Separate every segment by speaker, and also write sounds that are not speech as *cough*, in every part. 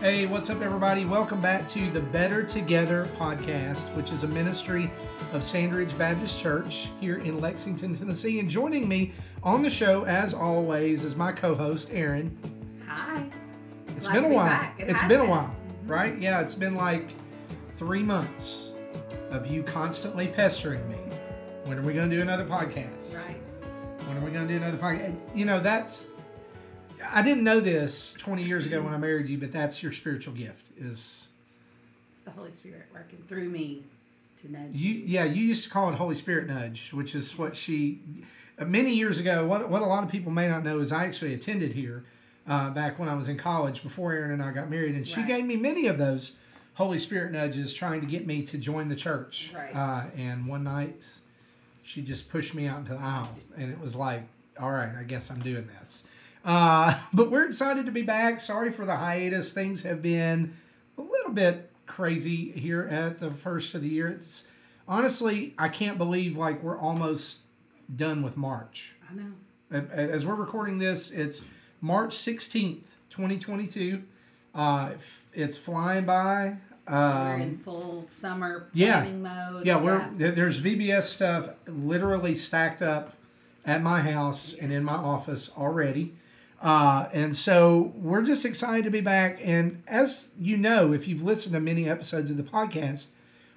Speaker 1: Hey, what's up, everybody? Welcome back to the Better Together podcast, which is a ministry of Sand Ridge Baptist Church here in Lexington, *laughs* Tennessee. And joining me on the show, as always, is my co host, Aaron.
Speaker 2: Hi.
Speaker 1: It's
Speaker 2: Glad
Speaker 1: been a while.
Speaker 2: it has
Speaker 1: been a
Speaker 2: been.
Speaker 1: while, mm-hmm. right? Yeah, it's been like three months of you constantly pestering me. When are we going to do another podcast?
Speaker 2: Right.
Speaker 1: When are we going to do another podcast? You know, that's. I didn't know this 20 years ago when I married you, but that's your spiritual gift is
Speaker 2: It's the Holy Spirit working through me to nudge
Speaker 1: you yeah you used to call it holy spirit nudge which is what she uh, many years ago what, what a lot of people may not know is i actually attended here uh, back when i was in college before aaron and i got married and she
Speaker 2: Right.
Speaker 1: gave me many of those holy spirit nudges trying to get me to join the church
Speaker 2: Right.
Speaker 1: uh, and one night she just pushed me out into the aisle and it was like all right i guess i'm doing this. Uh, *laughs* but we're excited to be back. Sorry for the hiatus. Things have been a little bit crazy here at the first of the year. It's honestly i can't believe like we're almost done with march.
Speaker 2: I know.
Speaker 1: As we're recording this it's march 16th 2022 uh, it's flying by
Speaker 2: we're in
Speaker 1: um,
Speaker 2: full summer
Speaker 1: yeah.
Speaker 2: planning mode.
Speaker 1: yeah, we're there- there's VBS stuff literally stacked up at my house and in my office already. Uh, and so we're just excited to be back. And as you know, if you've listened to many episodes of the podcast,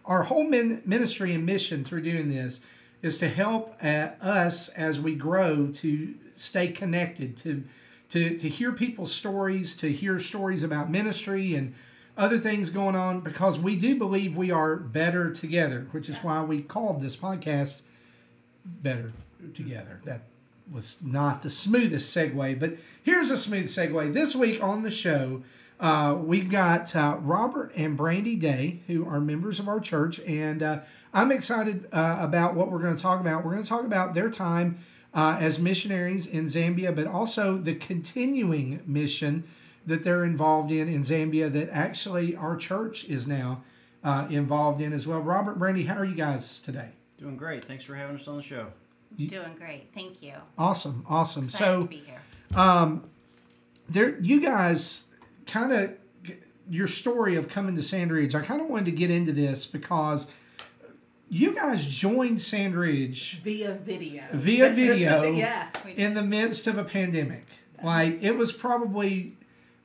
Speaker 1: our whole min- ministry and mission through doing this is to help uh, us as we grow to stay connected, to, to, to hear people's stories, to hear stories about ministry and other things going on, because we do believe we are better together, which is why we called this podcast Better Together. That was not the smoothest segue, but here's a smooth segue. This week on the show, uh, we've got uh, Robert and Brandi Day, who are members of our church, and uh, I'm excited uh, about what we're going to talk about. We're going to talk about their time uh, as missionaries in Zambia, but also the continuing mission that they're involved in in Zambia that actually our church is now uh, involved in as well. Robert and Brandi, how are you guys today?
Speaker 3: Doing great. Thanks for having us on the show.
Speaker 4: Doing great. Thank you.
Speaker 1: Awesome, awesome.
Speaker 4: Excited
Speaker 1: so
Speaker 4: to be here.
Speaker 1: um, there you guys kind of your story of coming to Sand Ridge. I kind of wanted to get into this because you guys joined Sand Ridge
Speaker 2: via video.
Speaker 1: Via *laughs* video.
Speaker 2: yeah.
Speaker 1: in the midst of a pandemic. Like it was probably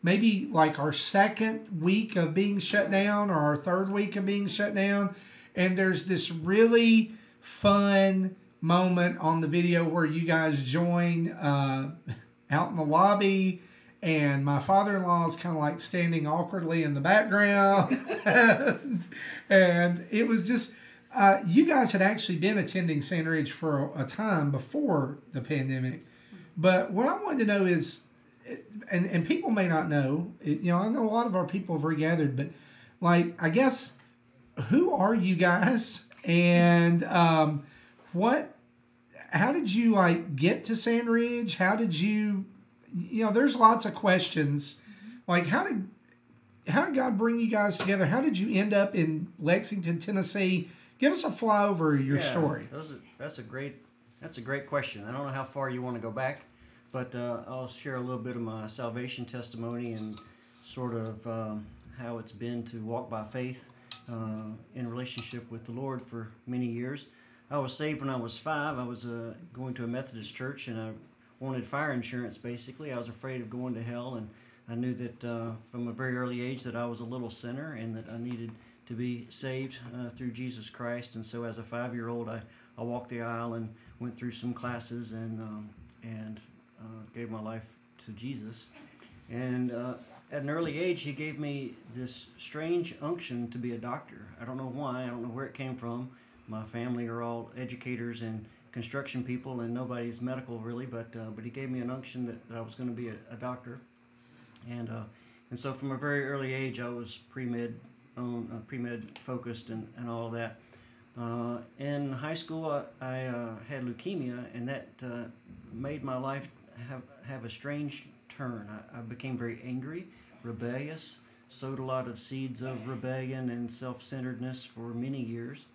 Speaker 1: maybe like our second week of being shut down or our third week of being shut down. And there's this really fun moment on the video where you guys join uh, *laughs* out in the lobby. And my father in law is kind of like standing awkwardly in the background. and, *laughs* and it was just, uh, you guys had actually been attending Sand Ridge for a, a time before the pandemic. But what I wanted to know is, and, and people may not know, you know, I know a lot of our people have regathered, but like, I guess, who are you guys? And um, what, how did you like get to Sand Ridge? How did you, you know, there's lots of questions. Like, how did, how did God bring you guys together? How did you end up in Lexington, Tennessee? Give us a flyover of your
Speaker 3: Yeah,
Speaker 1: story.
Speaker 3: Are, that's a great. That's a great question. I don't know how far you want to go back, but uh, I'll share a little bit of my salvation testimony and sort of um, how it's been to walk by faith uh, in relationship with the Lord for many years. I was saved when I was five. I was uh, going to a Methodist church and I wanted fire insurance. Basically, I was afraid of going to hell, and I knew that uh, from a very early age that I was a little sinner and that I needed to be saved uh, through Jesus Christ. And so, as a five-year-old, I, I walked the aisle and went through some classes and um, and uh, gave my life to Jesus. And uh, at an early age, he gave me this strange unction to be a doctor. I don't know why. I don't know where it came from. My family are all educators and construction people, and nobody's medical really. But uh, but he gave me an unction that, that I was going to be a, a doctor. And uh, and so from a very early age, I was pre med, um, uh, pre med focused and, and all of that. Uh, in high school, I, I uh, had leukemia, and that uh, made my life have have a strange turn. I, I became very angry, rebellious, sowed a lot of seeds of rebellion and self centeredness for many years,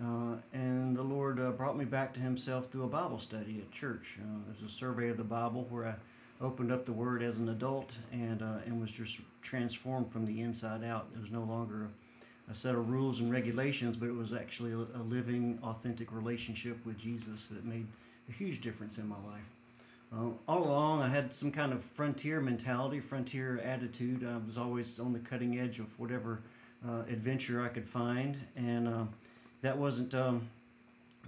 Speaker 3: Uh, and the Lord uh, brought me back to Himself through a Bible study at church. Uh, there's a survey of the Bible where I opened up the Word as an adult and uh, and was just transformed from the inside out. It was no longer a, a set of rules and regulations, but it was actually a, a living, authentic relationship with Jesus that made a huge difference in my life. Uh, all along, I had some kind of frontier mentality, frontier attitude. I was always on the cutting edge of whatever uh, adventure I could find, and uh, that wasn't um,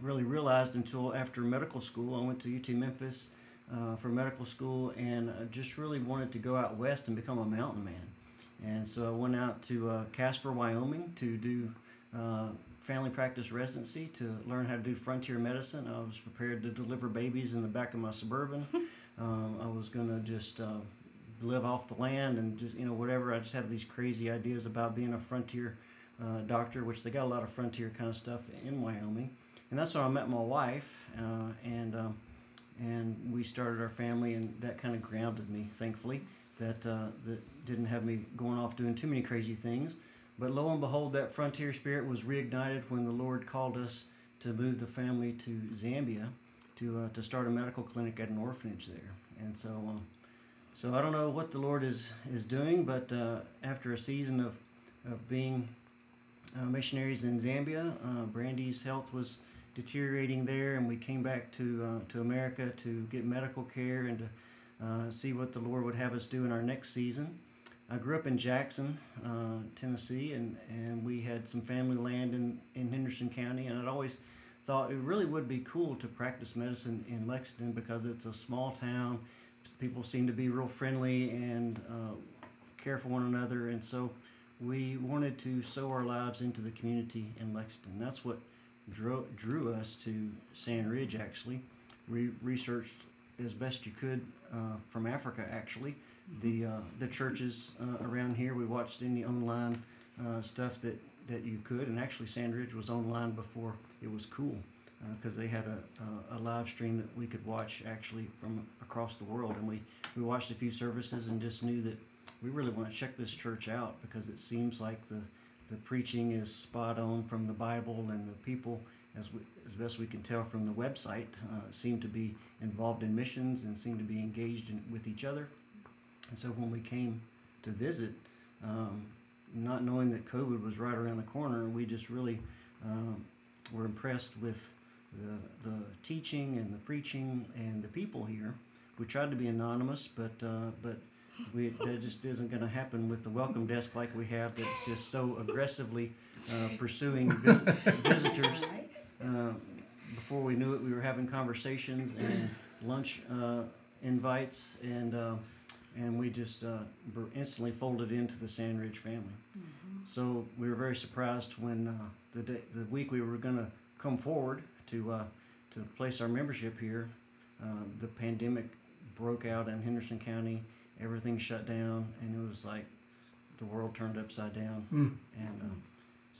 Speaker 3: really realized until after medical school. I went to UT Memphis uh, for medical school, and I just really wanted to go out west and become a mountain man. And so I went out to uh, Casper, Wyoming, to do uh, family practice residency to learn how to do frontier medicine. I was prepared to deliver babies in the back of my suburban. *laughs* um, I was going to just uh, live off the land and just you know whatever. I just had these crazy ideas about being a frontier uh, doctor, which they got a lot of frontier kind of stuff in Wyoming. And that's when I met my wife, uh, and um, and we started our family, and that kind of grounded me, thankfully. That uh, that didn't have me going off doing too many crazy things. But lo and behold, that frontier spirit was reignited when the Lord called us to move the family to Zambia to, uh, to start a medical clinic at an orphanage there. And so, um, so I don't know what the Lord is, is doing, but uh, after a season of, of being uh, missionaries in Zambia, uh, Brandi's health was deteriorating there, and we came back to, uh, to America to get medical care and to uh, see what the Lord would have us do in our next season. I grew up in Jackson, uh, Tennessee, and, and we had some family land in, in Henderson County, and I'd always thought it really would be cool to practice medicine in Lexington because it's a small town. People seem to be real friendly and uh, care for one another, and so we wanted to sow our lives into the community in Lexington. That's what drew, drew us to Sand Ridge, actually. We researched as best you could uh, from Africa, actually the uh, the churches uh, around here. We watched any online uh, stuff that, that you could, and actually Sand Ridge was online before it was cool because they had a, a, a live stream that we could watch actually from across the world, and we we watched a few services and just knew that we really want to check this church out because it seems like the the preaching is spot on from the Bible and the people as we, as best we can tell from the website, uh, seem to be involved in missions and seem to be engaged in, with each other. And so when we came to visit, um, not knowing that COVID was right around the corner, we just really um, were impressed with the, the teaching and the preaching and the people here. We tried to be anonymous, but uh, but we, that just isn't going to happen with the welcome desk like we have. That's just so aggressively uh, pursuing vis- visitors. Uh, before we knew it, we were having conversations and lunch uh, invites and uh, and we just uh, were instantly folded into the Sand Ridge family. Mm-hmm. So we were very surprised when uh, the day, the week we were going to come forward to uh, to place our membership here, uh, the pandemic broke out in Henderson County. Everything shut down, and it was like the world turned upside down. Mm. And uh,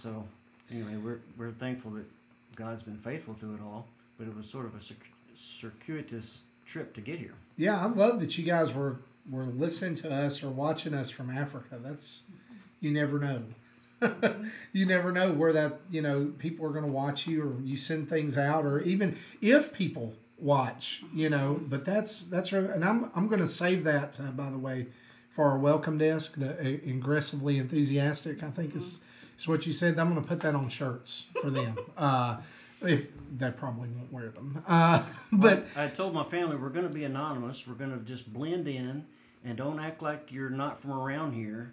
Speaker 3: so, anyway, we're we're thankful that God's been faithful through it all. But it was sort of a circuitous trip to get here.
Speaker 1: Yeah, I love that you guys were were listening to us or watching us from Africa. That's you never know. *laughs* you never know where that you know people are going to watch you or you send things out or even if people watch you know but that's that's and i'm i'm going to save that uh, by the way for our welcome desk the uh, aggressively enthusiastic i think is is what you said i'm going to put that on shirts for them *laughs* uh, if they probably won't wear them uh, *laughs* but
Speaker 3: well, i told my family we're going to be anonymous we're going to just blend in and don't act like you're not from around here,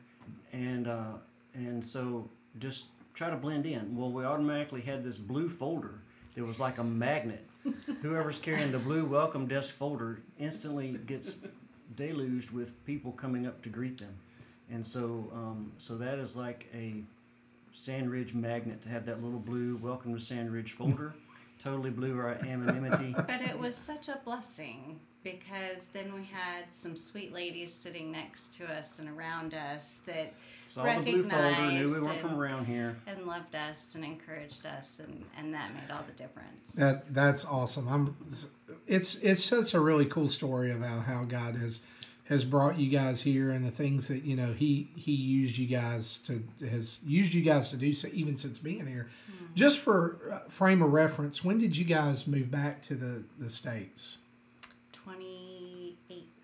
Speaker 3: and uh, and so just try to blend in. Well, we automatically had this blue folder that was like a magnet. *laughs* Whoever's carrying the blue welcome desk folder instantly gets deluged with people coming up to greet them, and so um, so that is like a Sand Ridge magnet to have that little blue welcome to Sand Ridge folder. *laughs* totally blew our anonymity.
Speaker 4: But it was such a blessing because then we had some sweet ladies sitting next to us and around us that
Speaker 3: Saw recognized the blue folder, knew we weren't from around here,
Speaker 4: and loved us and encouraged us, and, and that made all the difference.
Speaker 1: That that's awesome. I'm. It's it's such a really cool story about how God has has brought you guys here and the things that you know he he used you guys to has used you guys to do so even since being here Just for uh, frame of reference, when did you guys move back to the, the States?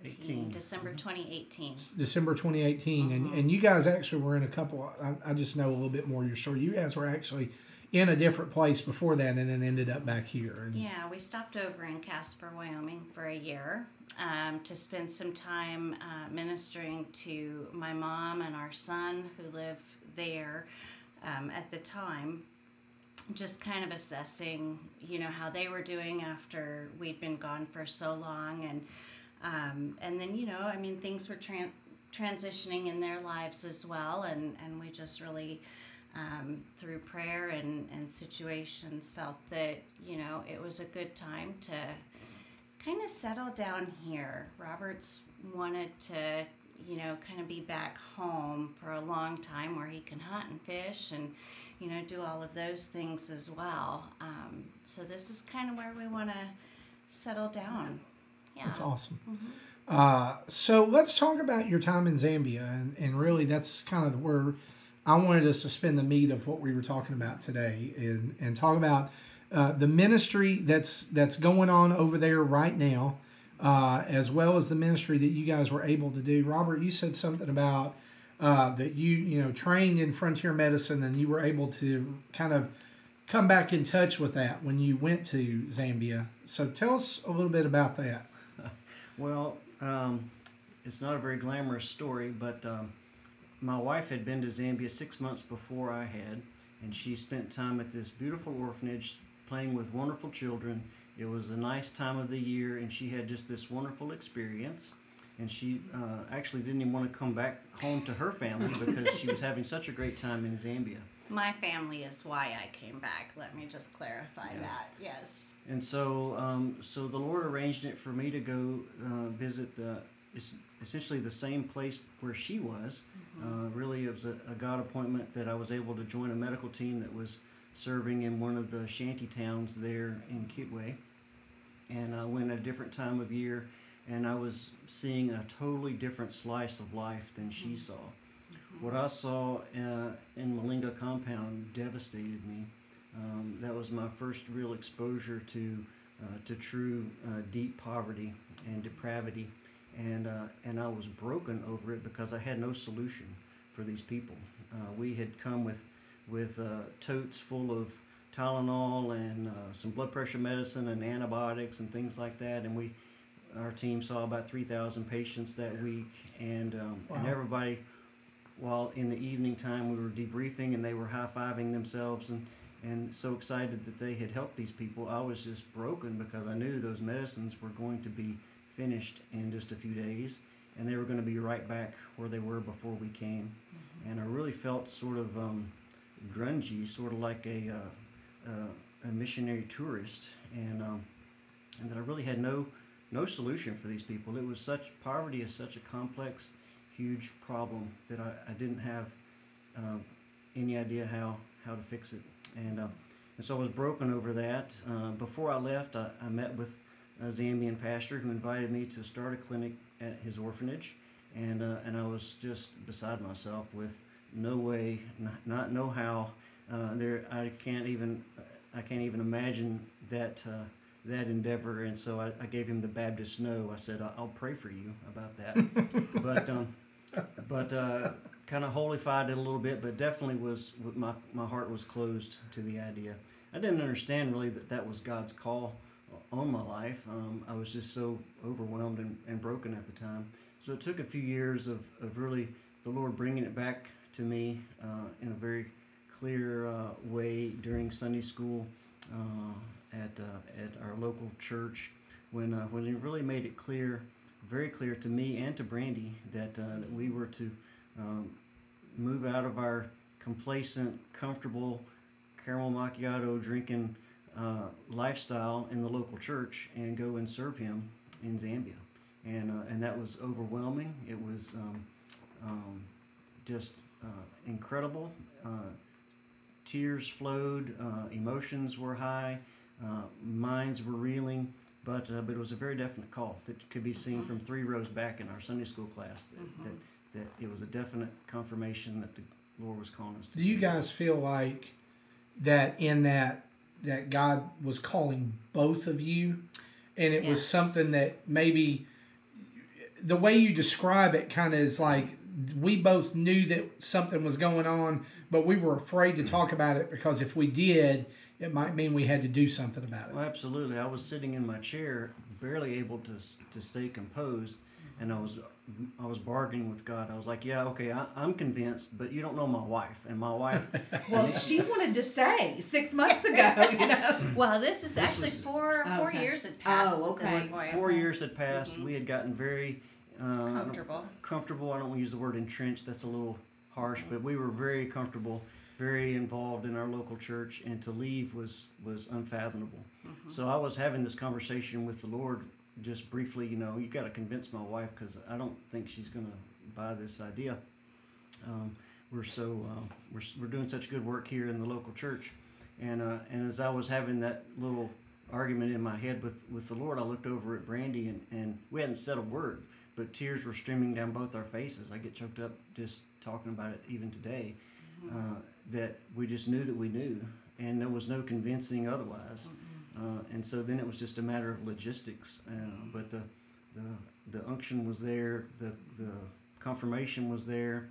Speaker 4: 2018,
Speaker 3: 18.
Speaker 4: December 2018.
Speaker 1: December 2018. And, and you guys actually were in a couple, I, I just know a little bit more of your story. You guys were actually in a different place before that and then ended up back here. And,
Speaker 4: Yeah, we stopped over in Casper, Wyoming for a year um, to spend some time uh, ministering to my mom and our son who live there um, at the time. Just kind of assessing, you know, how they were doing after we'd been gone for so long, and um, and then you know, I mean, things were tran- transitioning in their lives as well, and and we just really um, through prayer and, and situations felt that you know it was a good time to kind of settle down here. Robert's wanted to you know kind of be back home for a long time where he can hunt and fish and you know do all of those things as well. Um, so this is kind of where we want to settle down yeah
Speaker 1: That's awesome. Uh, so let's talk about your time in Zambia, and, and really that's kind of where I wanted us to spend the meat of what we were talking about today, and and talk about uh, the ministry that's that's going on over there right now, uh, as well as the ministry that you guys were able to do. Robert, you said something about uh, that you you know trained in frontier medicine, and you were able to kind of come back in touch with that when you went to Zambia. So tell us a little bit about that.
Speaker 3: Well, um, it's not a very glamorous story, but um, my wife had been to Zambia six months before I had, and she spent time at this beautiful orphanage playing with wonderful children. It was a nice time of the year, and she had just this wonderful experience. And she uh, actually didn't even want to come back home to her family because she was having such a great time in Zambia.
Speaker 4: My family is why i came back let me just clarify that yes
Speaker 3: And so, um, so the Lord arranged it for me to go uh, visit the, essentially the same place where she was. Uh, really, it was a, a God appointment that I was able to join a medical team that was serving in one of the shanty towns there in Kitwe. And I went at a different time of year, and I was seeing a totally different slice of life than she saw. What I saw uh, in Mulenga compound devastated me. Um, that was my first real exposure to uh, to true uh, deep poverty and depravity, and uh, and I was broken over it because I had no solution for these people. Uh, we had come with with uh, totes full of Tylenol and uh, some blood pressure medicine and antibiotics and things like that, and we our team saw about three thousand patients that week, and um, and everybody while in the evening time we were debriefing and they were high fiving themselves and, and so excited that they had helped these people. I was just broken because I knew those medicines were going to be finished in just a few days and they were going to be right back where they were before we came. And I really felt sort of um, grungy, sort of like a, uh, uh, a missionary tourist, and, um, and that I really had no, no solution for these people. It was such, poverty is such a complex huge problem that I, I didn't have um, any idea how, how to fix it. And, uh, and so I was broken over that. Uh, before I left, I, I met with a Zambian pastor who invited me to start a clinic at his orphanage. And, uh, and I was just beside myself with no way, not, not know how. Uh, there, I can't even, I can't even imagine that uh, that endeavor. And so I, I gave him the Baptist no. I said, "I- I'll pray for you about that. *laughs* but um, *laughs* but uh, kind of holified it a little bit, but definitely was my my heart was closed to the idea. I didn't understand really that that was God's call on my life. Um, I was just so overwhelmed and, and broken at the time. So it took a few years of, of really the Lord bringing it back to me uh, in a very clear uh, way during Sunday school uh, at uh, at our local church when uh, when He really made it clear, very clear to me and to Brandi that uh, that we were to um, move out of our complacent, comfortable caramel macchiato drinking uh, lifestyle in the local church and go and serve Him in Zambia, and uh, and that was overwhelming. It was um, um, just uh, incredible. Uh, tears flowed, uh, emotions were high, minds were reeling, but uh, but it was a very definite call that could be seen from three rows back in our Sunday school class. That, that, that it was a definite confirmation that the Lord was calling us to.
Speaker 1: Do you
Speaker 3: do.
Speaker 1: guys feel like that in that that God was calling both of you, and it was something that maybe the way you describe it kind of is like we both knew that something was going on, but we were afraid to talk about it because if we did, it might mean we had to do something about it.
Speaker 3: Well, absolutely. I was sitting in my chair, barely able to to stay composed, and I was I was bargaining with God. I was like, "Yeah, okay, I, I'm convinced, but you don't know my wife, and my wife." *laughs*
Speaker 2: Well, she wanted to stay six months ago, *laughs* you know.
Speaker 4: Well, this is actually
Speaker 3: was-
Speaker 4: four four
Speaker 2: Okay.
Speaker 4: years had passed
Speaker 2: Oh,
Speaker 4: at this
Speaker 2: okay.
Speaker 4: point.
Speaker 3: Four years had passed. We had gotten very uh, I
Speaker 4: Comfortable.
Speaker 3: Comfortable. I don't want to use the word entrenched. That's a little harsh, but we were very comfortable, very involved in our local church, and to leave was was unfathomable. So I was having this conversation with the Lord just briefly. You know, you got to convince my wife because I don't think she's going to buy this idea. Um, we're so uh, we're, we're doing such good work here in the local church, and uh, and as I was having that little argument in my head with, with the Lord, I looked over at Brandi and, and we hadn't said a word, but tears were streaming down both our faces. I get choked up just talking about it even today. Uh, that we just knew that we knew, and there was no convincing otherwise. Uh, and so then it was just a matter of logistics. Uh, but the, the the unction was there, the the confirmation was there,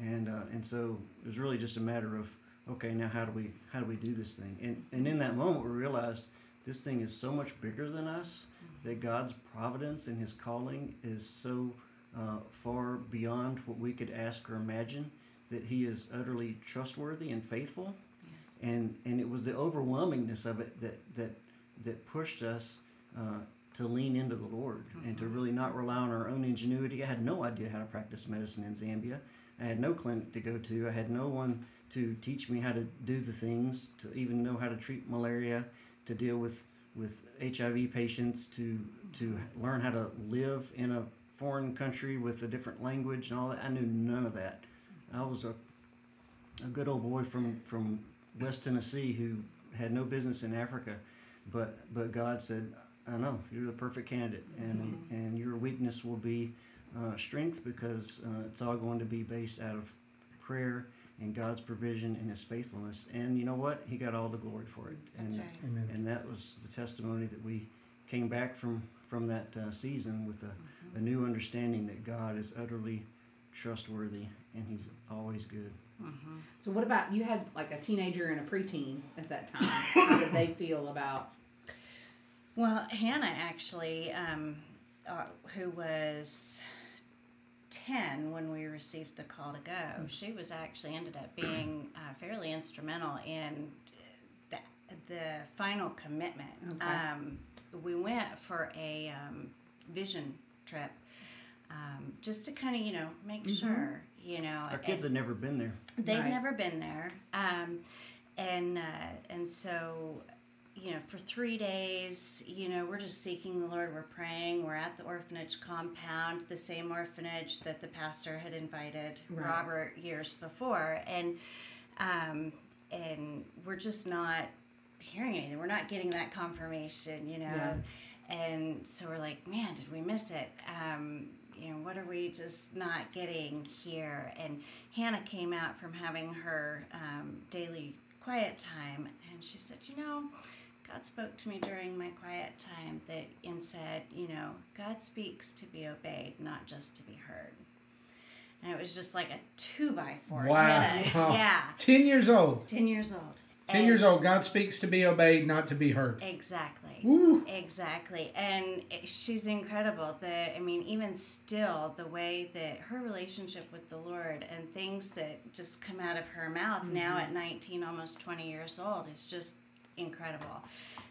Speaker 3: and uh, and so it was really just a matter of okay, now how do we how do we do this thing? And and in that moment we realized this thing is so much bigger than us that God's providence and His calling is so uh, far beyond what we could ask or imagine that He is utterly trustworthy and faithful
Speaker 4: Yes.
Speaker 3: and and it was the overwhelmingness of it that that that pushed us uh, to lean into the Lord and to really not rely on our own ingenuity. I had no idea how to practice medicine in Zambia. I had no clinic to go to. I had no one to teach me how to do the things, to even know how to treat malaria, to deal with with HIV patients, to to learn how to live in a foreign country with a different language and all that. I knew none of that. I was a a good old boy from from West Tennessee who had no business in Africa, but but God said, "I know you're the perfect candidate, and and your weakness will be uh, strength because uh, it's all going to be based out of prayer and God's provision and His faithfulness. And you know what? He got all the glory for it. And
Speaker 4: That's right.
Speaker 1: Amen.
Speaker 3: and that was the testimony that we came back from from that uh, season with a, a new understanding that God is utterly trustworthy and He's always good.
Speaker 2: So what about you had like a teenager and a preteen at that time? *laughs* How did they feel about?
Speaker 4: Well, Hannah actually, um, uh, who was 10 when we received the call to go, she was actually ended up being uh, fairly instrumental in the, the final commitment.
Speaker 2: Okay.
Speaker 4: Um, we went for a um, vision trip um, just to kind of, you know, make sure, you know.
Speaker 3: Our kids had never been there.
Speaker 4: They've
Speaker 2: Right.
Speaker 4: never been there, um, and uh, and so, you know, for three days, you know, we're just seeking the Lord. We're praying. We're at the orphanage compound, the same orphanage that the pastor had invited
Speaker 2: Right.
Speaker 4: Robert years before, and um, and we're just not hearing anything. We're not getting that confirmation, you know.
Speaker 2: Yeah.
Speaker 4: And so we're like, man, did we miss it? Um, you know, what are we just not getting here? And Hannah came out from having her um, daily quiet time, and she said, you know, God spoke to me during my quiet time that and said, you know, God speaks to be obeyed, not just to be heard. And it was just like a two by four.
Speaker 1: Wow. *laughs*
Speaker 4: Yeah.
Speaker 1: 10 years old.
Speaker 4: Ten years old.
Speaker 1: 10
Speaker 4: And-
Speaker 1: years old. God speaks to be obeyed, not to be heard.
Speaker 4: Exactly.
Speaker 1: Woo.
Speaker 4: Exactly. And it- she's incredible. The I mean, even still, the way that her relationship with the Lord and things that just come out of her mouth now at 19, almost 20 years old is just incredible.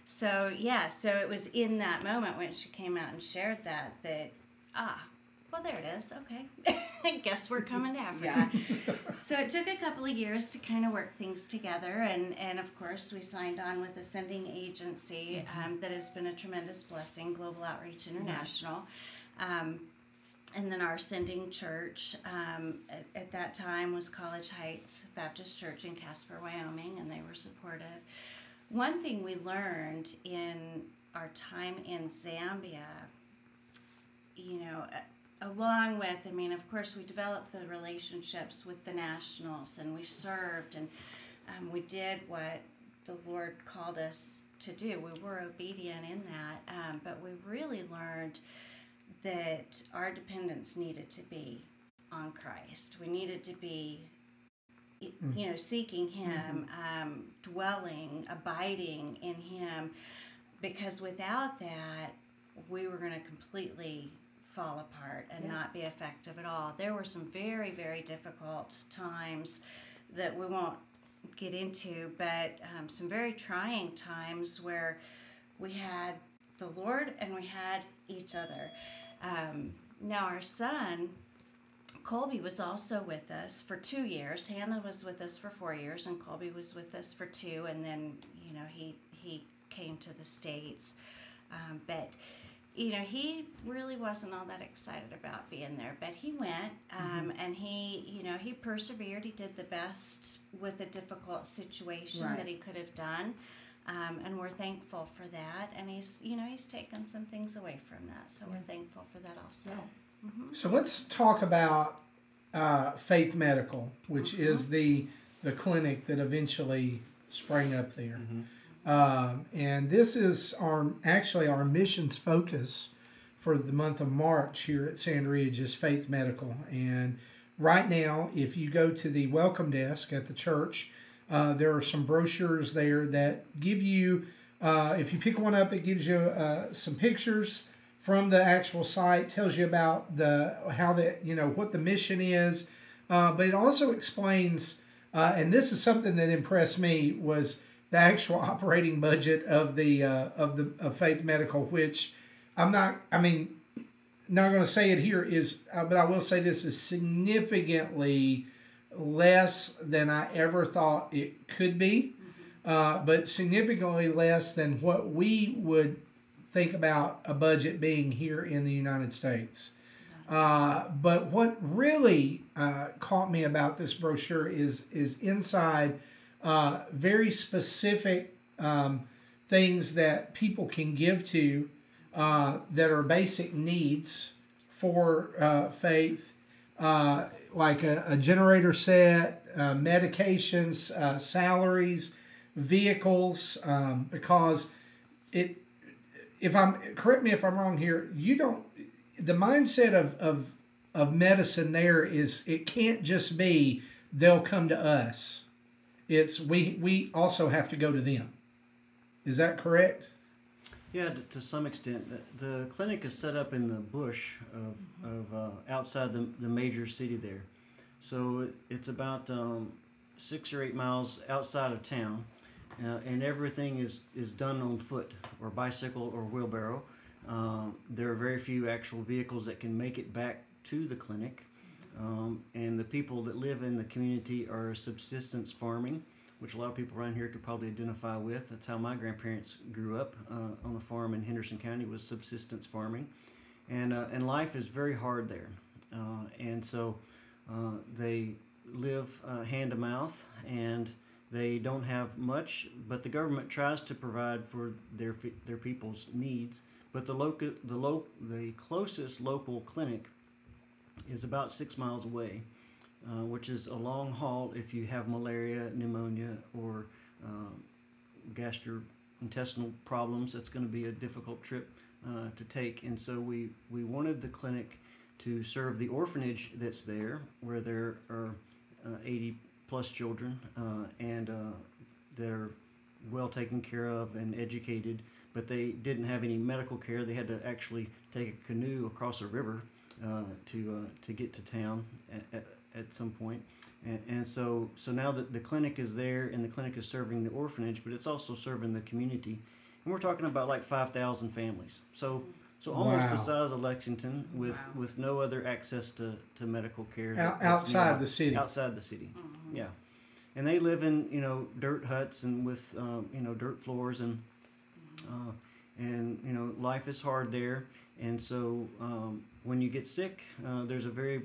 Speaker 4: So, yeah, so it was in that moment when she came out and shared that that ah, well there it is. Okay. *laughs* I guess we're coming to Africa. So it took a couple of years to kind of work things together, and, and of course, we signed on with a sending agency um, that has been a tremendous blessing, Global Outreach International. Um, and then our sending church um, at, at that time was College Heights Baptist Church in Casper, Wyoming, and they were supportive. One thing we learned in our time in Zambia, you know, a- along with, I mean, of course, we developed the relationships with the nationals and we served and um, we did what the Lord called us to do. We were obedient in that, um, but we really learned that our dependence needed to be on Christ. We needed to be, you know, seeking Him, um, dwelling, abiding in Him, because without that, we were going to completely fall apart and
Speaker 2: Yeah.
Speaker 4: not be effective at all. There were some very, very difficult times that we won't get into, but um, some very trying times where we had the Lord and we had each other. Um, now, our son, Colby, was also with us for two years. Hannah was with us for four years, and Colby was with us for two, and then, you know, he, he came to the States. Um, but you know, he really wasn't all that excited about being there, but he went, um, and he, you know, he persevered. He did the best with a difficult situation
Speaker 2: Right.
Speaker 4: that he could have done, um, and we're thankful for that. And he's, you know, he's taken some things away from that, so we're thankful for that also.
Speaker 1: So let's talk about uh, Faith Medical, which is the the clinic that eventually sprang up there. Um, and this is our actually our missions focus for the month of March here at Sand Ridge is Faith Medical. And right now, if you go to the welcome desk at the church, uh, there are some brochures there that give you. Uh, if you pick one up, it gives you uh, some pictures from the actual site, tells you about the how the you know what the mission is, uh, but it also explains. Uh, and this is something that impressed me was the actual *laughs* operating budget of the uh, of the of Faith Medical, which I'm not. I mean, not going to say it here is, uh, but I will say this is significantly less than I ever thought it could be, uh, but significantly less than what we would think about a budget being here in the United States. Uh, but what really uh, caught me about this brochure is is inside uh, very specific um, things that people can give to uh, that are basic needs for uh, faith, uh, like a, a generator set, uh, medications, uh, salaries, vehicles, um, because it. If I'm correct me if I'm wrong here, you don't. The mindset of of of medicine there is it can't just be they'll come to us. It's we we also have to go to them. Is that correct?
Speaker 3: Yeah, to, to some extent. The, the clinic is set up in the bush of, of uh, outside the, the major city there. So it, it's about um, six or eight miles outside of town, uh, and everything is, is done on foot or bicycle or wheelbarrow. Um, there are very few actual vehicles that can make it back to the clinic. Um, and the people that live in the community are subsistence farming which a lot of people around here could probably identify with. That's how my grandparents grew up uh, on a farm in Henderson County was subsistence farming, and uh, and life is very hard there, uh, and so uh, they live uh, hand to mouth and they don't have much, but the government tries to provide for their their people's needs. But the local the lo- the closest local clinic is about six miles away uh, which is a long haul if you have malaria, pneumonia, or um, gastrointestinal problems. That's going to be a difficult trip uh, to take. And so we, we wanted the clinic to serve the orphanage that's there, where there are uh, 80 plus children uh, and uh, that are well taken care of and educated, but they didn't have any medical care. They had to actually take a canoe across a river uh, to uh, to get to town at, at, at some point. And, and so so now that the clinic is there and the clinic is serving the orphanage, but it's also serving the community. And we're talking about like five thousand families. So so almost the size of Lexington with
Speaker 2: Wow.
Speaker 3: with no other access to, to medical care
Speaker 1: Out, outside
Speaker 3: nearby.
Speaker 1: the city.
Speaker 3: outside the city. Yeah, and they live in you know dirt huts and with um, you know dirt floors and uh, and you know life is hard there. And so um, when you get sick, uh, there's a very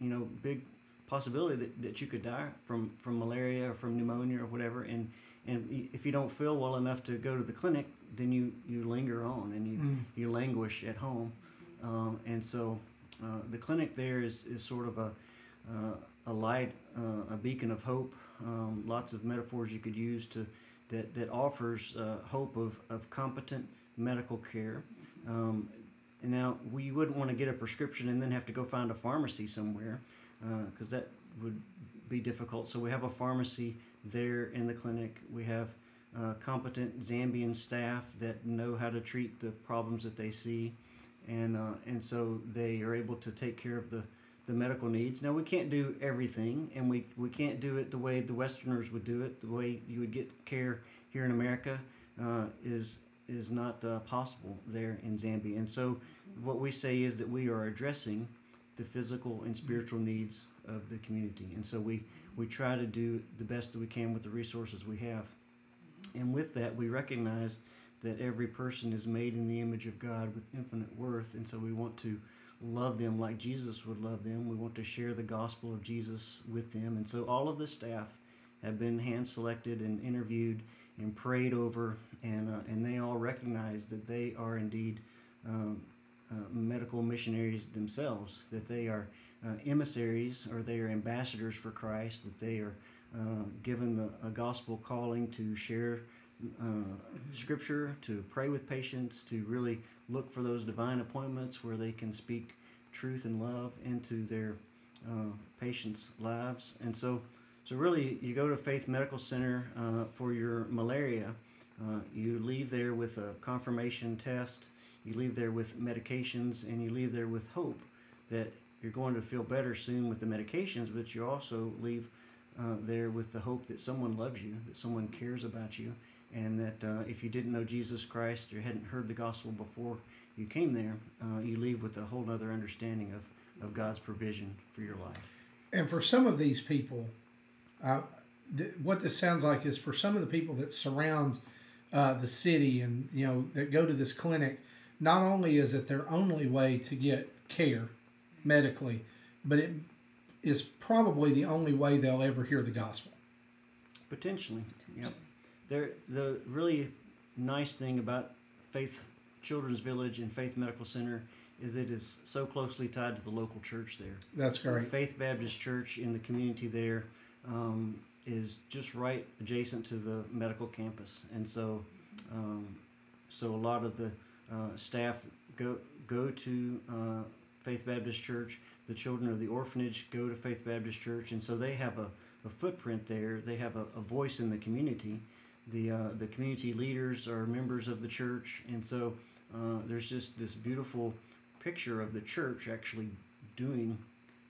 Speaker 3: you know big possibility that, that you could die from from malaria or from pneumonia or whatever. And and if you don't feel well enough to go to the clinic, then you you linger on and you
Speaker 1: Mm.
Speaker 3: you languish at home. Um, and so uh, the clinic there is, is sort of a uh, a light, uh, a beacon of hope. Um, lots of metaphors you could use to that, that offers uh, hope of, of competent medical care. Um, and now, we wouldn't want to get a prescription and then have to go find a pharmacy somewhere because that would be difficult. So, we have a pharmacy there in the clinic. We have uh, competent Zambian staff that know how to treat the problems that they see. And, uh, and so they are able to take care of the, the medical needs. Now, we can't do everything, and we, we can't do it the way the Westerners would do it, the way you would get care here in America uh, is, is not uh, possible there in Zambia. And so, what we say is that we are addressing the physical and spiritual needs of the community. And so, we, we try to do the best that we can with the resources we have. And with that, we recognize that every person is made in the image of God with infinite worth. And so we want to love them like Jesus would love them. We want to share the gospel of Jesus with them. And so all of the staff have been hand selected and interviewed and prayed over, and, uh, and they all recognize that they are indeed um, uh, medical missionaries themselves, that they are uh, emissaries or they are ambassadors for Christ, that they are uh, given the, a gospel calling to share uh, scripture, to pray with patients, to really look for those divine appointments where they can speak truth and love into their uh, patients' lives. And so, so really, you go to Faith Medical Center uh, for your malaria. Uh, you leave there with a confirmation test. You leave there with medications, and you leave there with hope that you're going to feel better soon with the medications. But you also leave uh, there with the hope that someone loves you, that someone cares about you, and that uh, if you didn't know Jesus Christ or hadn't heard the gospel before you came there, uh, you leave with a whole other understanding of, of God's provision for your life.
Speaker 1: And for some of these people, uh, th- what this sounds like is for some of the people that surround uh, the city and you know that go to this clinic, not only is it their only way to get care medically, but it is probably the only way they'll ever hear the gospel.
Speaker 3: Potentially, yep. There, the really nice thing about Faith Children's Village and Faith Medical Center is it is so closely tied to the local church there.
Speaker 1: That's great.
Speaker 3: Faith Baptist Church in the community there um, is just right adjacent to the medical campus, and so um, so a lot of the uh, staff go go to uh, Faith Baptist Church. The children of the orphanage go to Faith Baptist Church, and so they have a, a footprint there. They have a, a voice in the community. The uh, the community leaders are members of the church, and so uh, there's just this beautiful picture of the church actually doing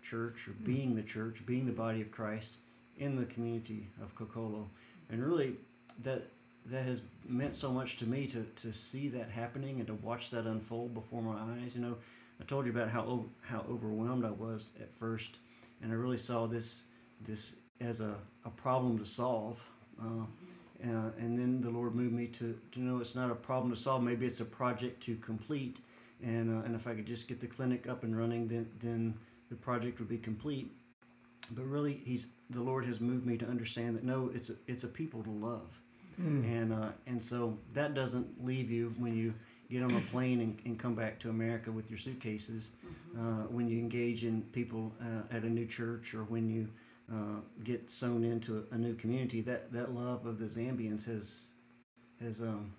Speaker 3: church or being the church, being the body of Christ in the community of Kokolo. And really that that has meant so much to me to, to see that happening and to watch that unfold before my eyes. You know, I told you about how how overwhelmed I was at first, and I really saw this this as a, a problem to solve. Uh, uh, and then the Lord moved me to, to know it's not a problem to solve. Maybe it's a project to complete. And, uh, and if I could just get the clinic up and running, then, then the project would be complete. But really, he's the Lord has moved me to understand that no, it's a, it's a people to love, and uh, and so that doesn't leave you when you get on a *clears throat* plane and, and come back to America with your suitcases. Uh, when you engage in people uh, at a new church or when you uh, get sewn into a, a new community, that, that love of the Zambians has has um,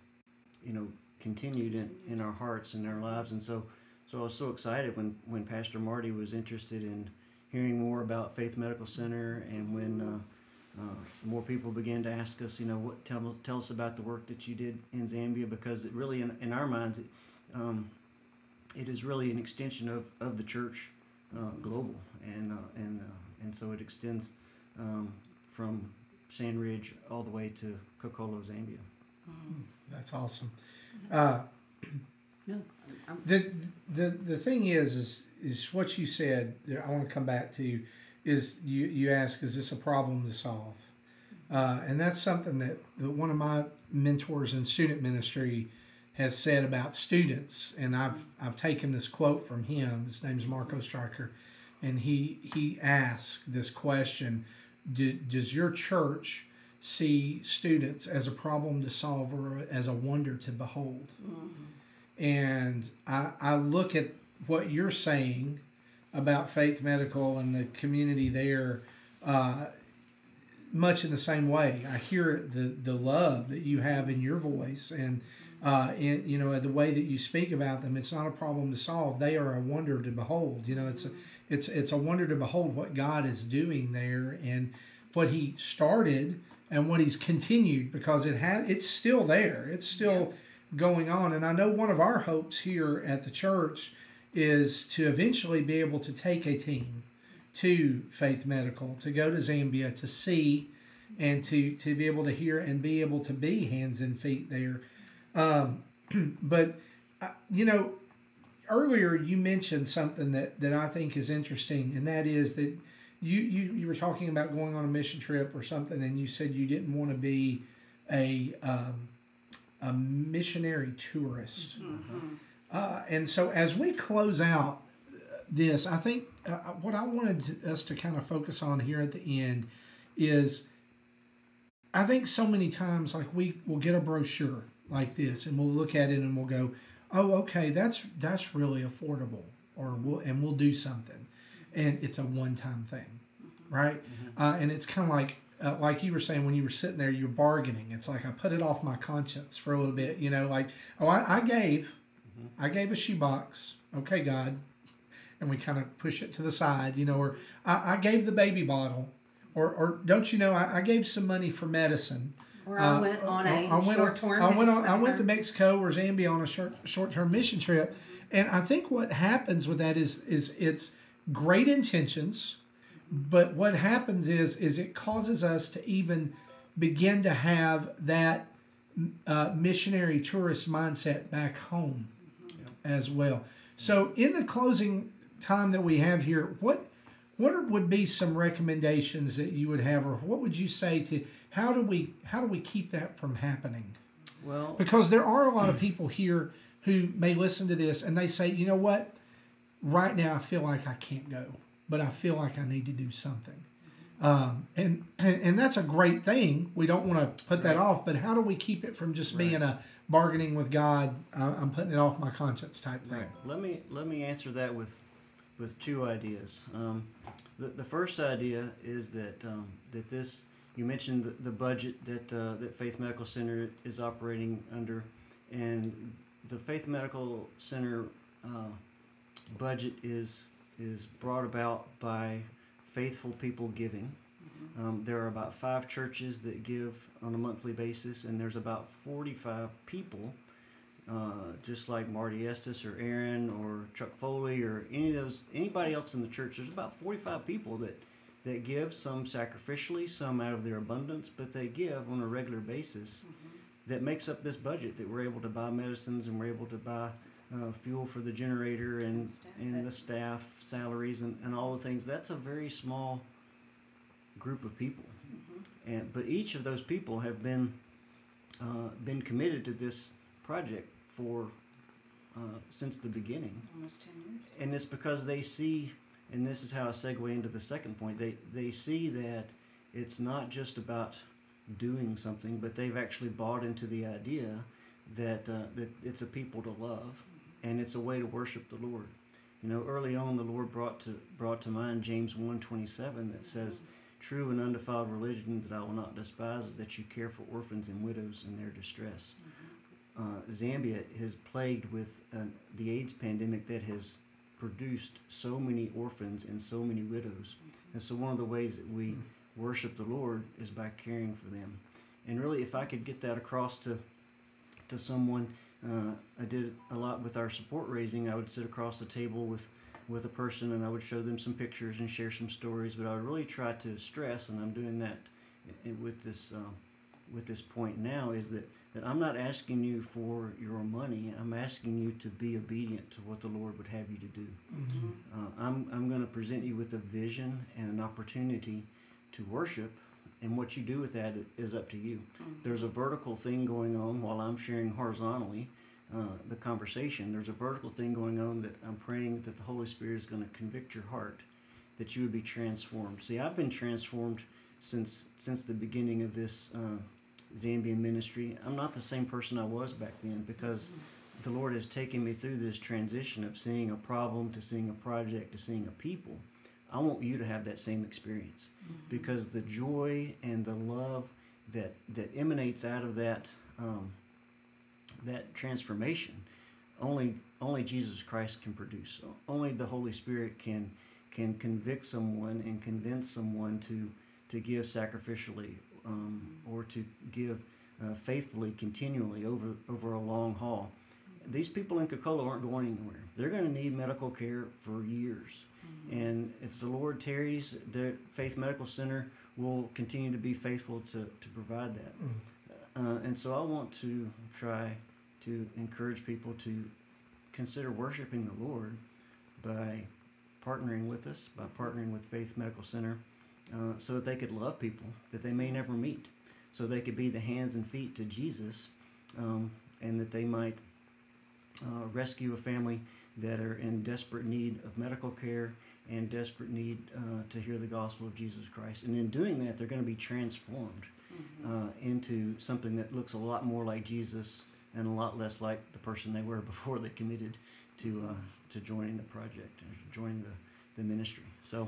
Speaker 3: you know continued in, in our hearts and our lives, and so so I was so excited when when Pastor Marty was interested in hearing more about Faith Medical Center, and when uh, uh, more people began to ask us, you know, what tell tell us about the work that you did in Zambia, because it really in, in our minds it, um, it is really an extension of, of the church uh, global, and uh, and uh, and so it extends um, from Sand Ridge all the way to Kokolo, Zambia.
Speaker 1: That's awesome. Uh,
Speaker 2: No,
Speaker 1: the the the thing is is is what you said. That I want to come back to is you you ask is this a problem to solve, uh, and that's something that, that one of my mentors in student ministry has said about students, and I've I've taken this quote from him. His name's Marco Stryker, and he he asked this question: Do, Does your church see students as a problem to solve or as a wonder to behold? And I, I look at what you're saying about Faith Medical and the community there. Uh, much in the same way. I hear the the love that you have in your voice and. Uh, in, you know the way that you speak about them, it's not a problem to solve. They are a wonder to behold. You know, it's a, it's it's a wonder to behold what God is doing there and what He started and what He's continued because it has it's still there. It's still going on. And I know one of our hopes here at the church is to eventually be able to take a team to Faith Medical to go to Zambia to see and to to be able to hear and be able to be hands and feet there. Um, *clears throat* but uh, you know, earlier you mentioned something that that I think is interesting, and that is that you you you were talking about going on a mission trip or something, and you said you didn't want to be a um, a missionary tourist. Uh, and so as we close out this, I think uh, what I wanted to, us to kind of focus on here at the end is I think so many times like we will get a brochure like this and we'll look at it and we'll go, "Oh, okay, that's that's really affordable." Or we'll and we'll do something. And it's a one-time thing. Right? Uh, and it's kind of like uh, like you were saying when you were sitting there, you're bargaining. It's like I put it off my conscience for a little bit, you know, like, oh, I, I gave, I gave a shoebox. Okay, God. And we kind of push it to the side, you know, or I, I gave the baby bottle. Or, or don't you know, I, I gave some money for medicine.
Speaker 2: Or I went on a
Speaker 1: Uh, went
Speaker 2: short term.
Speaker 1: I went on, I went to *laughs* Mexico or Zambia on a short short term mission trip, and I think what happens with that is is it's great intentions, but what happens is is it causes us to even begin to have that uh, missionary tourist mindset back home as well. So in the closing time that we have here, what what would be some recommendations that you would have, or what would you say to how do we how do we keep that from happening?
Speaker 3: Well,
Speaker 1: Because there are a lot of mm. people here who may listen to this and they say, you know what, right now I feel like I can't go, but I feel like I need to do something. Um, and, and that's a great thing. We don't want to put that off, but how do we keep it from just being a bargaining with God? I'm putting it off my conscience type thing.
Speaker 3: Right. Let me let me answer that with with two ideas. Um, the, the first idea is that um, that this you mentioned the, the budget that uh, that Faith Medical Center is operating under, and the Faith Medical Center uh, budget is is brought about by faithful people giving. Um, there are about five churches that give on a monthly basis, and there's about 45 people uh, just like Marty Estes or Aaron or Chuck Foley or any of those anybody else in the church. There's about 45 people that that give some sacrificially, some out of their abundance, but they give on a regular basis. That makes up this budget that we're able to buy medicines and we're able to buy uh, fuel for the generator and
Speaker 4: Staff
Speaker 3: and the staff salaries and, and all the things. That's a very small group of people, and but each of those people have been uh, been committed to this project for uh, since the beginning,
Speaker 4: Almost 10 years.
Speaker 3: and it's because they see, and this is how I segue into the second point. They they see that it's not just about doing something, but they've actually bought into the idea that uh, that it's a people to love, and it's a way to worship the Lord. You know, early on, the Lord brought to brought to mind James one twenty seven that says, "True and undefiled religion that I will not despise is that you care for orphans and widows in their distress." uh, Zambia is plagued with uh, the AIDS pandemic that has produced so many orphans and so many widows. And so, one of the ways that we worship the Lord is by caring for them. And really, if I could get that across to to someone, uh, I did a lot with our support raising. I would sit across the table with with a person and I would show them some pictures and share some stories. But I would really try to stress, and I'm doing that with this uh, with this point now, is that that I'm not asking you for your money. I'm asking you to be obedient to what the Lord would have you to do. Uh, I'm, I'm going to present you with a vision and an opportunity to worship, and what you do with that is up to you. There's a vertical thing going on while I'm sharing horizontally uh, the conversation. There's a vertical thing going on that I'm praying that the Holy Spirit is going to convict your heart, that you would be transformed. See, I've been transformed since since the beginning of this uh, Zambian ministry. I'm not the same person I was back then because the Lord has taken me through this transition of seeing a problem to seeing a project to seeing a people I want you to have that same experience because the joy and the love that that emanates out of that um, that transformation only only Jesus Christ can produce. Only the Holy Spirit can can convict someone and convince someone to to give sacrificially um, or to give uh, faithfully, continually over over a long haul. These people in Kokolo aren't going anywhere. They're going to need medical care for years, and if the Lord tarries, the Faith Medical Center will continue to be faithful to to provide that. Uh, and so I want to try to encourage people to consider worshiping the Lord by partnering with us, by partnering with Faith Medical Center, uh, so that they could love people that they may never meet, so they could be the hands and feet to Jesus, um, and that they might uh, rescue a family that are in desperate need of medical care and desperate need uh, to hear the gospel of Jesus Christ. And in doing that, they're going to be transformed uh, into something that looks a lot more like Jesus and a lot less like the person they were *laughs* before they committed to uh, to joining the project and joining the, the ministry. So,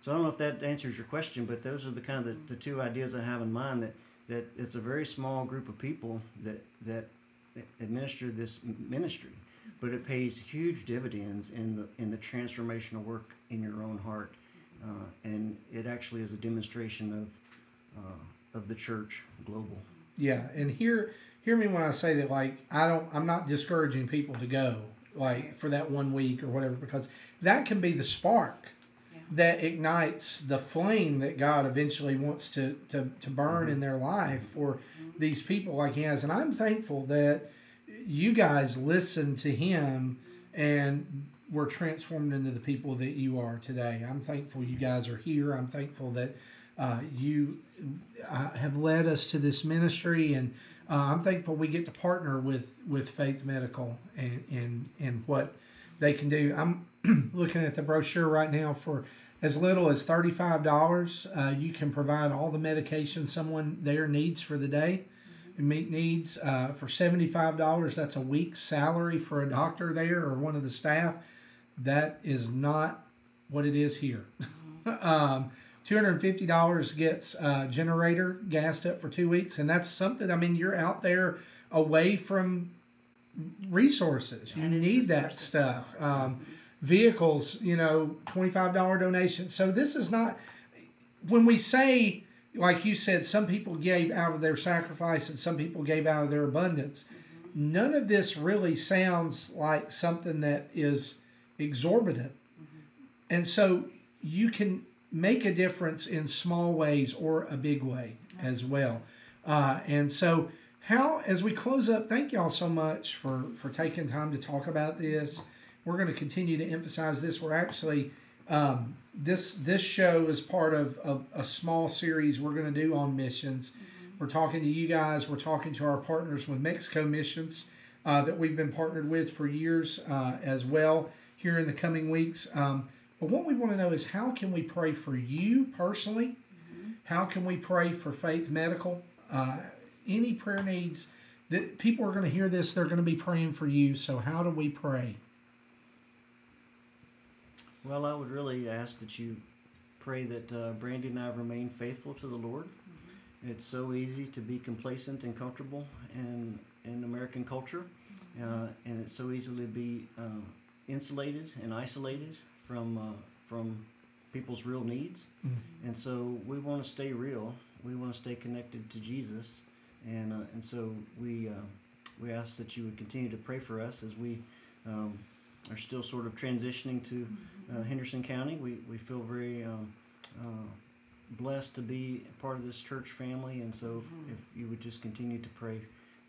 Speaker 3: so I don't know if that answers your question, but those are the kind of the, the two ideas I have in mind. That that it's a very small group of people that that administer this ministry, but it pays huge dividends in the in the transformational work in your own heart, uh, and it actually is a demonstration of uh, of the church global.
Speaker 1: Yeah, and hear hear me when I say that. Like, I don't. I'm not discouraging people to go like for that one week or whatever because that can be the spark
Speaker 2: Yeah.
Speaker 1: that ignites the flame that God eventually wants to to, to burn in their life for these people like He has. And I'm thankful that you guys listened to Him and were transformed into the people that you are today. I'm thankful you guys are here. I'm thankful that uh, you uh, have led us to this ministry, and uh, I'm thankful we get to partner with with Faith Medical and and and what they can do. I'm *clears throat* looking at the brochure right now for as little as thirty five dollars. Uh, you can provide all the medication someone there needs for the day. And meet needs uh, for seventy five dollars. That's a week's salary for a doctor there or one of the staff. That is not what it is here. *laughs* um, $250 gets uh, generator gassed up for two weeks and that's something i mean you're out there away from resources. You
Speaker 4: That
Speaker 1: need that stuff. um, vehicles you know $25 donation so this is not when we say like you said some people gave out of their sacrifice and some people gave out of their abundance none of this really sounds like something that is exorbitant and so you can make a difference in small ways or a big way as well. Uh, and so, how as we close up, thank y'all so much for for taking time to talk about this. We're going to continue to emphasize this. We're actually um, this this show is part of a, a small series we're going to do on missions. We're talking to you guys. We're talking to our partners with Mexico Missions uh, that we've been partnered with for years uh, as well. Here in the coming weeks. Um, but what we want to know is how can we pray for you personally? How can we pray for Faith Medical? Uh, any prayer needs that people are going to hear this, they're going to be praying for you. So how do we pray?
Speaker 3: Well, I would really ask that you pray that uh, Brandi and I remain faithful to the Lord. It's so easy to be complacent and comfortable in in American culture, uh, and it's so easily to be uh, insulated and isolated from uh, from people's real needs. And so we want to stay real. We want to stay connected to Jesus, and uh, and so we uh, we ask that you would continue to pray for us as we um, are still sort of transitioning to uh, Henderson County. We we feel very um, uh, blessed to be part of this church family, and so if, if you would just continue to pray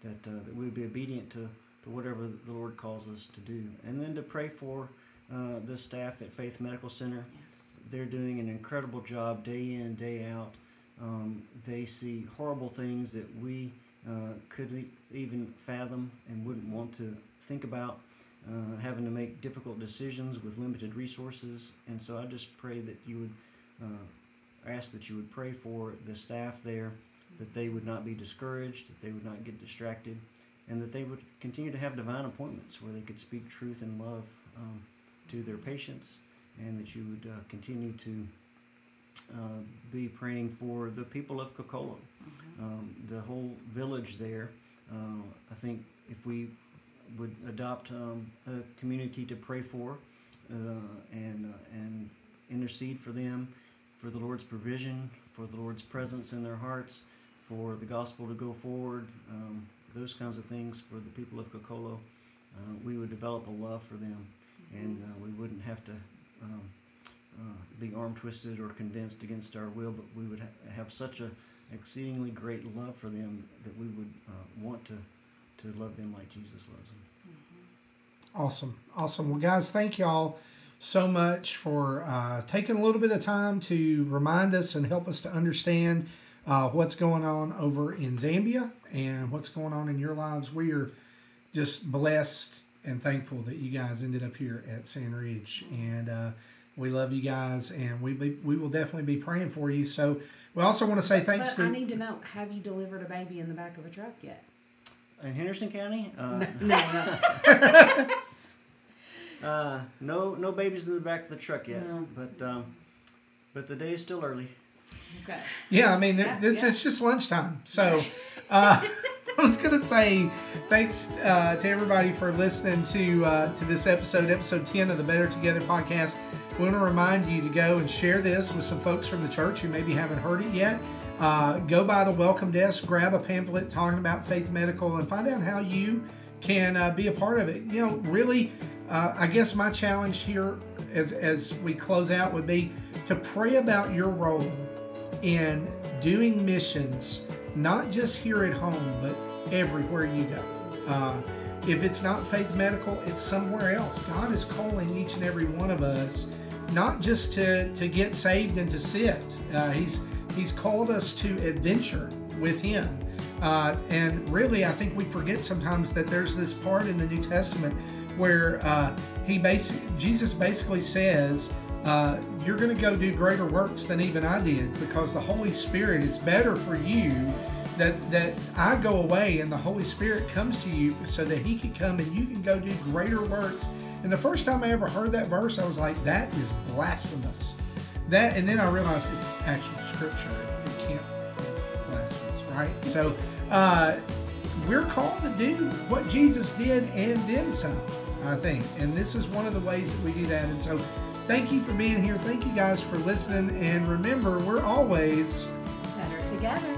Speaker 3: that uh, that we would be obedient to to whatever the Lord calls us to do, and then to pray for uh, the staff at Faith Medical Center.
Speaker 4: Yes.
Speaker 3: they're doing an incredible job day in day out. Um, they see horrible things that we uh, couldn't even fathom and wouldn't want to think about uh, having to make difficult decisions with limited resources. And so i just pray that you would uh, ask that you would pray for the staff there that they would not be discouraged that they would not get distracted and that they would continue to have divine appointments where they could speak truth and love um, to their patients and that you would uh, continue to uh, be praying for the people of Kokolo, um, the whole village there. Uh, I think if we would adopt um, a community to pray for uh, and uh, and intercede for them, for the Lord's provision, for the Lord's presence in their hearts, for the gospel to go forward, um, those kinds of things for the people of Kokolo, uh, we would develop a love for them, and uh, we wouldn't have to. Um, uh, be arm twisted or convinced against our will, but we would ha- have such a exceedingly great love for them that we would uh, want to to love them like Jesus loves them.
Speaker 1: Awesome. Awesome. Well, guys, thank y'all so much for uh, taking a little bit of time to remind us and help us to understand uh, what's going on over in Zambia and what's going on in your lives. We are just blessed and thankful that you guys ended up here at Sand Ridge. And uh, we love you guys, and we be, we will definitely be praying for you. So we also want to say thanks
Speaker 2: but
Speaker 1: to.
Speaker 2: I need to know: Have you delivered a baby in the back of a truck yet?
Speaker 3: In Henderson County, uh,
Speaker 2: No, *laughs* no. *laughs*
Speaker 3: uh, no no babies in the back of the truck yet,
Speaker 2: No.
Speaker 3: but um, but the day is still early.
Speaker 2: Okay.
Speaker 1: Yeah, I mean,
Speaker 2: Yeah,
Speaker 1: this
Speaker 2: yeah.
Speaker 1: it's just lunchtime. So, *laughs* uh, I was gonna say thanks uh, to everybody for listening to uh, to this episode, episode ten of the Better Together podcast. We want to remind you to go and share this with some folks from the church who maybe haven't heard it yet. Uh, go by the welcome desk, grab a pamphlet talking about Faith Medical, and find out how you can uh, be a part of it. You know, really, uh, I guess my challenge here as as we close out would be to pray about your role in doing missions, not just here at home, but everywhere you go. Uh, if it's not Faith Medical, it's somewhere else. God is calling each and every one of us not just to, to get saved and to sit. Uh, he's He's called us to adventure with Him. Uh, and really, I think we forget sometimes that there's this part in the New Testament where uh, he basic Jesus basically says, uh, "You're going to go do greater works than even I did, because the Holy Spirit is better for you." That, that I go away and the Holy Spirit comes to you so that He can come and you can go do greater works. And the first time I ever heard that verse, I was like, that is blasphemous. That and then I realized it's actual scripture. It can't be blasphemous, right? So uh, we're called to do what Jesus did and then some, I think. And this is one of the ways that we do that. And so Thank you for being here. Thank you guys for listening. And remember, we're always better together.